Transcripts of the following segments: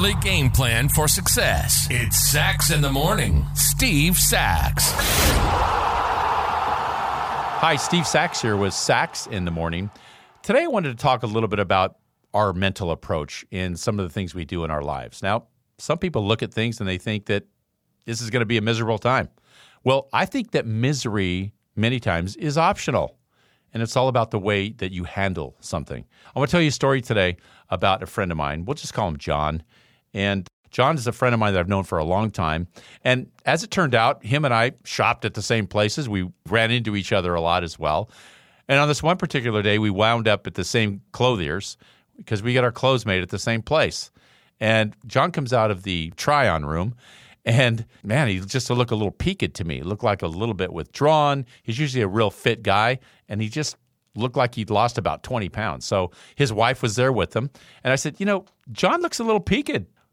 daily game plan for success. It's Sax in the Morning. Steve Sax. Hi, Steve Sax here with Sax in the Morning. Today I wanted to talk a little bit about our mental approach in some of the things we do in our lives. Now, some people look at things and they think that this is going to be a miserable time. Well, I think that misery many times is optional, and it's all about the way that you handle something. I want to tell you a story today about a friend of mine. We'll just call him John. And John is a friend of mine that I've known for a long time. And as it turned out, him and I shopped at the same places. We ran into each other a lot as well. And on this one particular day, we wound up at the same clothiers because we got our clothes made at the same place. And John comes out of the try on room. And man, he just looked a little peaked to me. Looked like a little bit withdrawn. He's usually a real fit guy. And he just looked like he'd lost about 20 pounds. So his wife was there with him. And I said, You know, John looks a little peaked.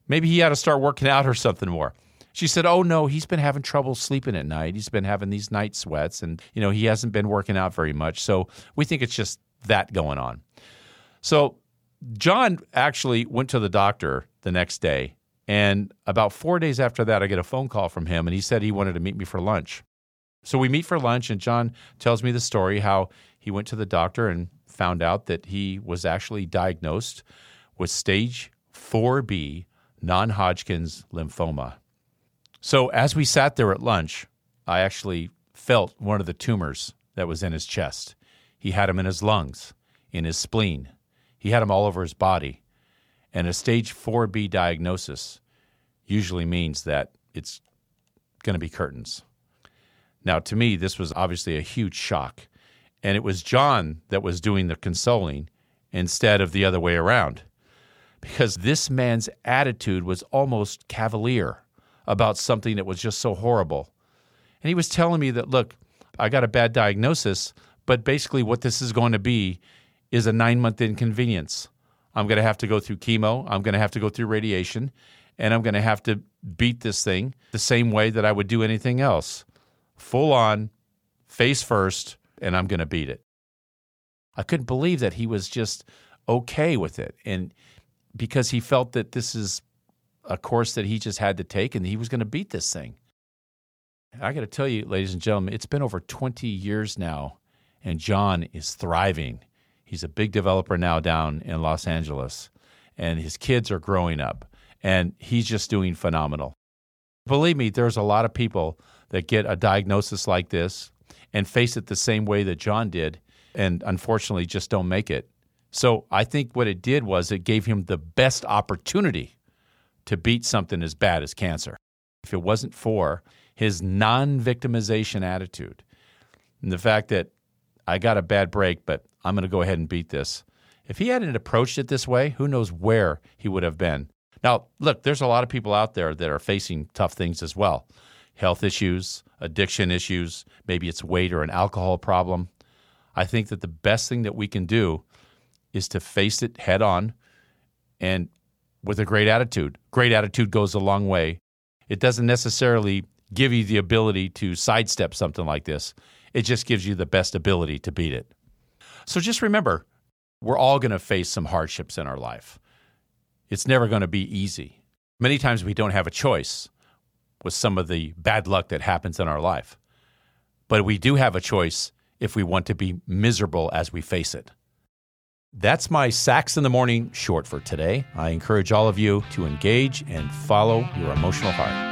Maybe he had to start working out or something more. She said, Oh, no, he's been having trouble sleeping at night. He's been having these night sweats and, you know, he hasn't been working out very much. So we think it's just that going on. So John actually went to the doctor the next day. And about four days after that, I get a phone call from him and he said he wanted to meet me for lunch. So we meet for lunch, and John tells me the story how he went to the doctor and found out that he was actually diagnosed with stage 4B non Hodgkin's lymphoma. So as we sat there at lunch, I actually felt one of the tumors that was in his chest. He had them in his lungs, in his spleen. He had them all over his body. And a stage 4B diagnosis usually means that it's going to be curtains. Now, to me, this was obviously a huge shock. And it was John that was doing the consoling instead of the other way around. Because this man's attitude was almost cavalier about something that was just so horrible. And he was telling me that, look, I got a bad diagnosis, but basically what this is going to be is a nine month inconvenience. I'm going to have to go through chemo, I'm going to have to go through radiation, and I'm going to have to beat this thing the same way that I would do anything else full on, face first, and I'm going to beat it. I couldn't believe that he was just okay with it. And because he felt that this is a course that he just had to take and he was going to beat this thing. I got to tell you, ladies and gentlemen, it's been over 20 years now, and John is thriving. He's a big developer now down in Los Angeles, and his kids are growing up, and he's just doing phenomenal. Believe me, there's a lot of people that get a diagnosis like this and face it the same way that John did, and unfortunately just don't make it. So I think what it did was it gave him the best opportunity to beat something as bad as cancer. If it wasn't for his non victimization attitude and the fact that I got a bad break, but I'm going to go ahead and beat this. If he hadn't approached it this way, who knows where he would have been. Now, look, there's a lot of people out there that are facing tough things as well health issues, addiction issues, maybe it's weight or an alcohol problem. I think that the best thing that we can do is to face it head on and with a great attitude. Great attitude goes a long way. It doesn't necessarily give you the ability to sidestep something like this, it just gives you the best ability to beat it. So just remember, we're all going to face some hardships in our life. It's never going to be easy. Many times we don't have a choice with some of the bad luck that happens in our life. But we do have a choice if we want to be miserable as we face it. That's my Sax in the Morning short for today. I encourage all of you to engage and follow your emotional heart.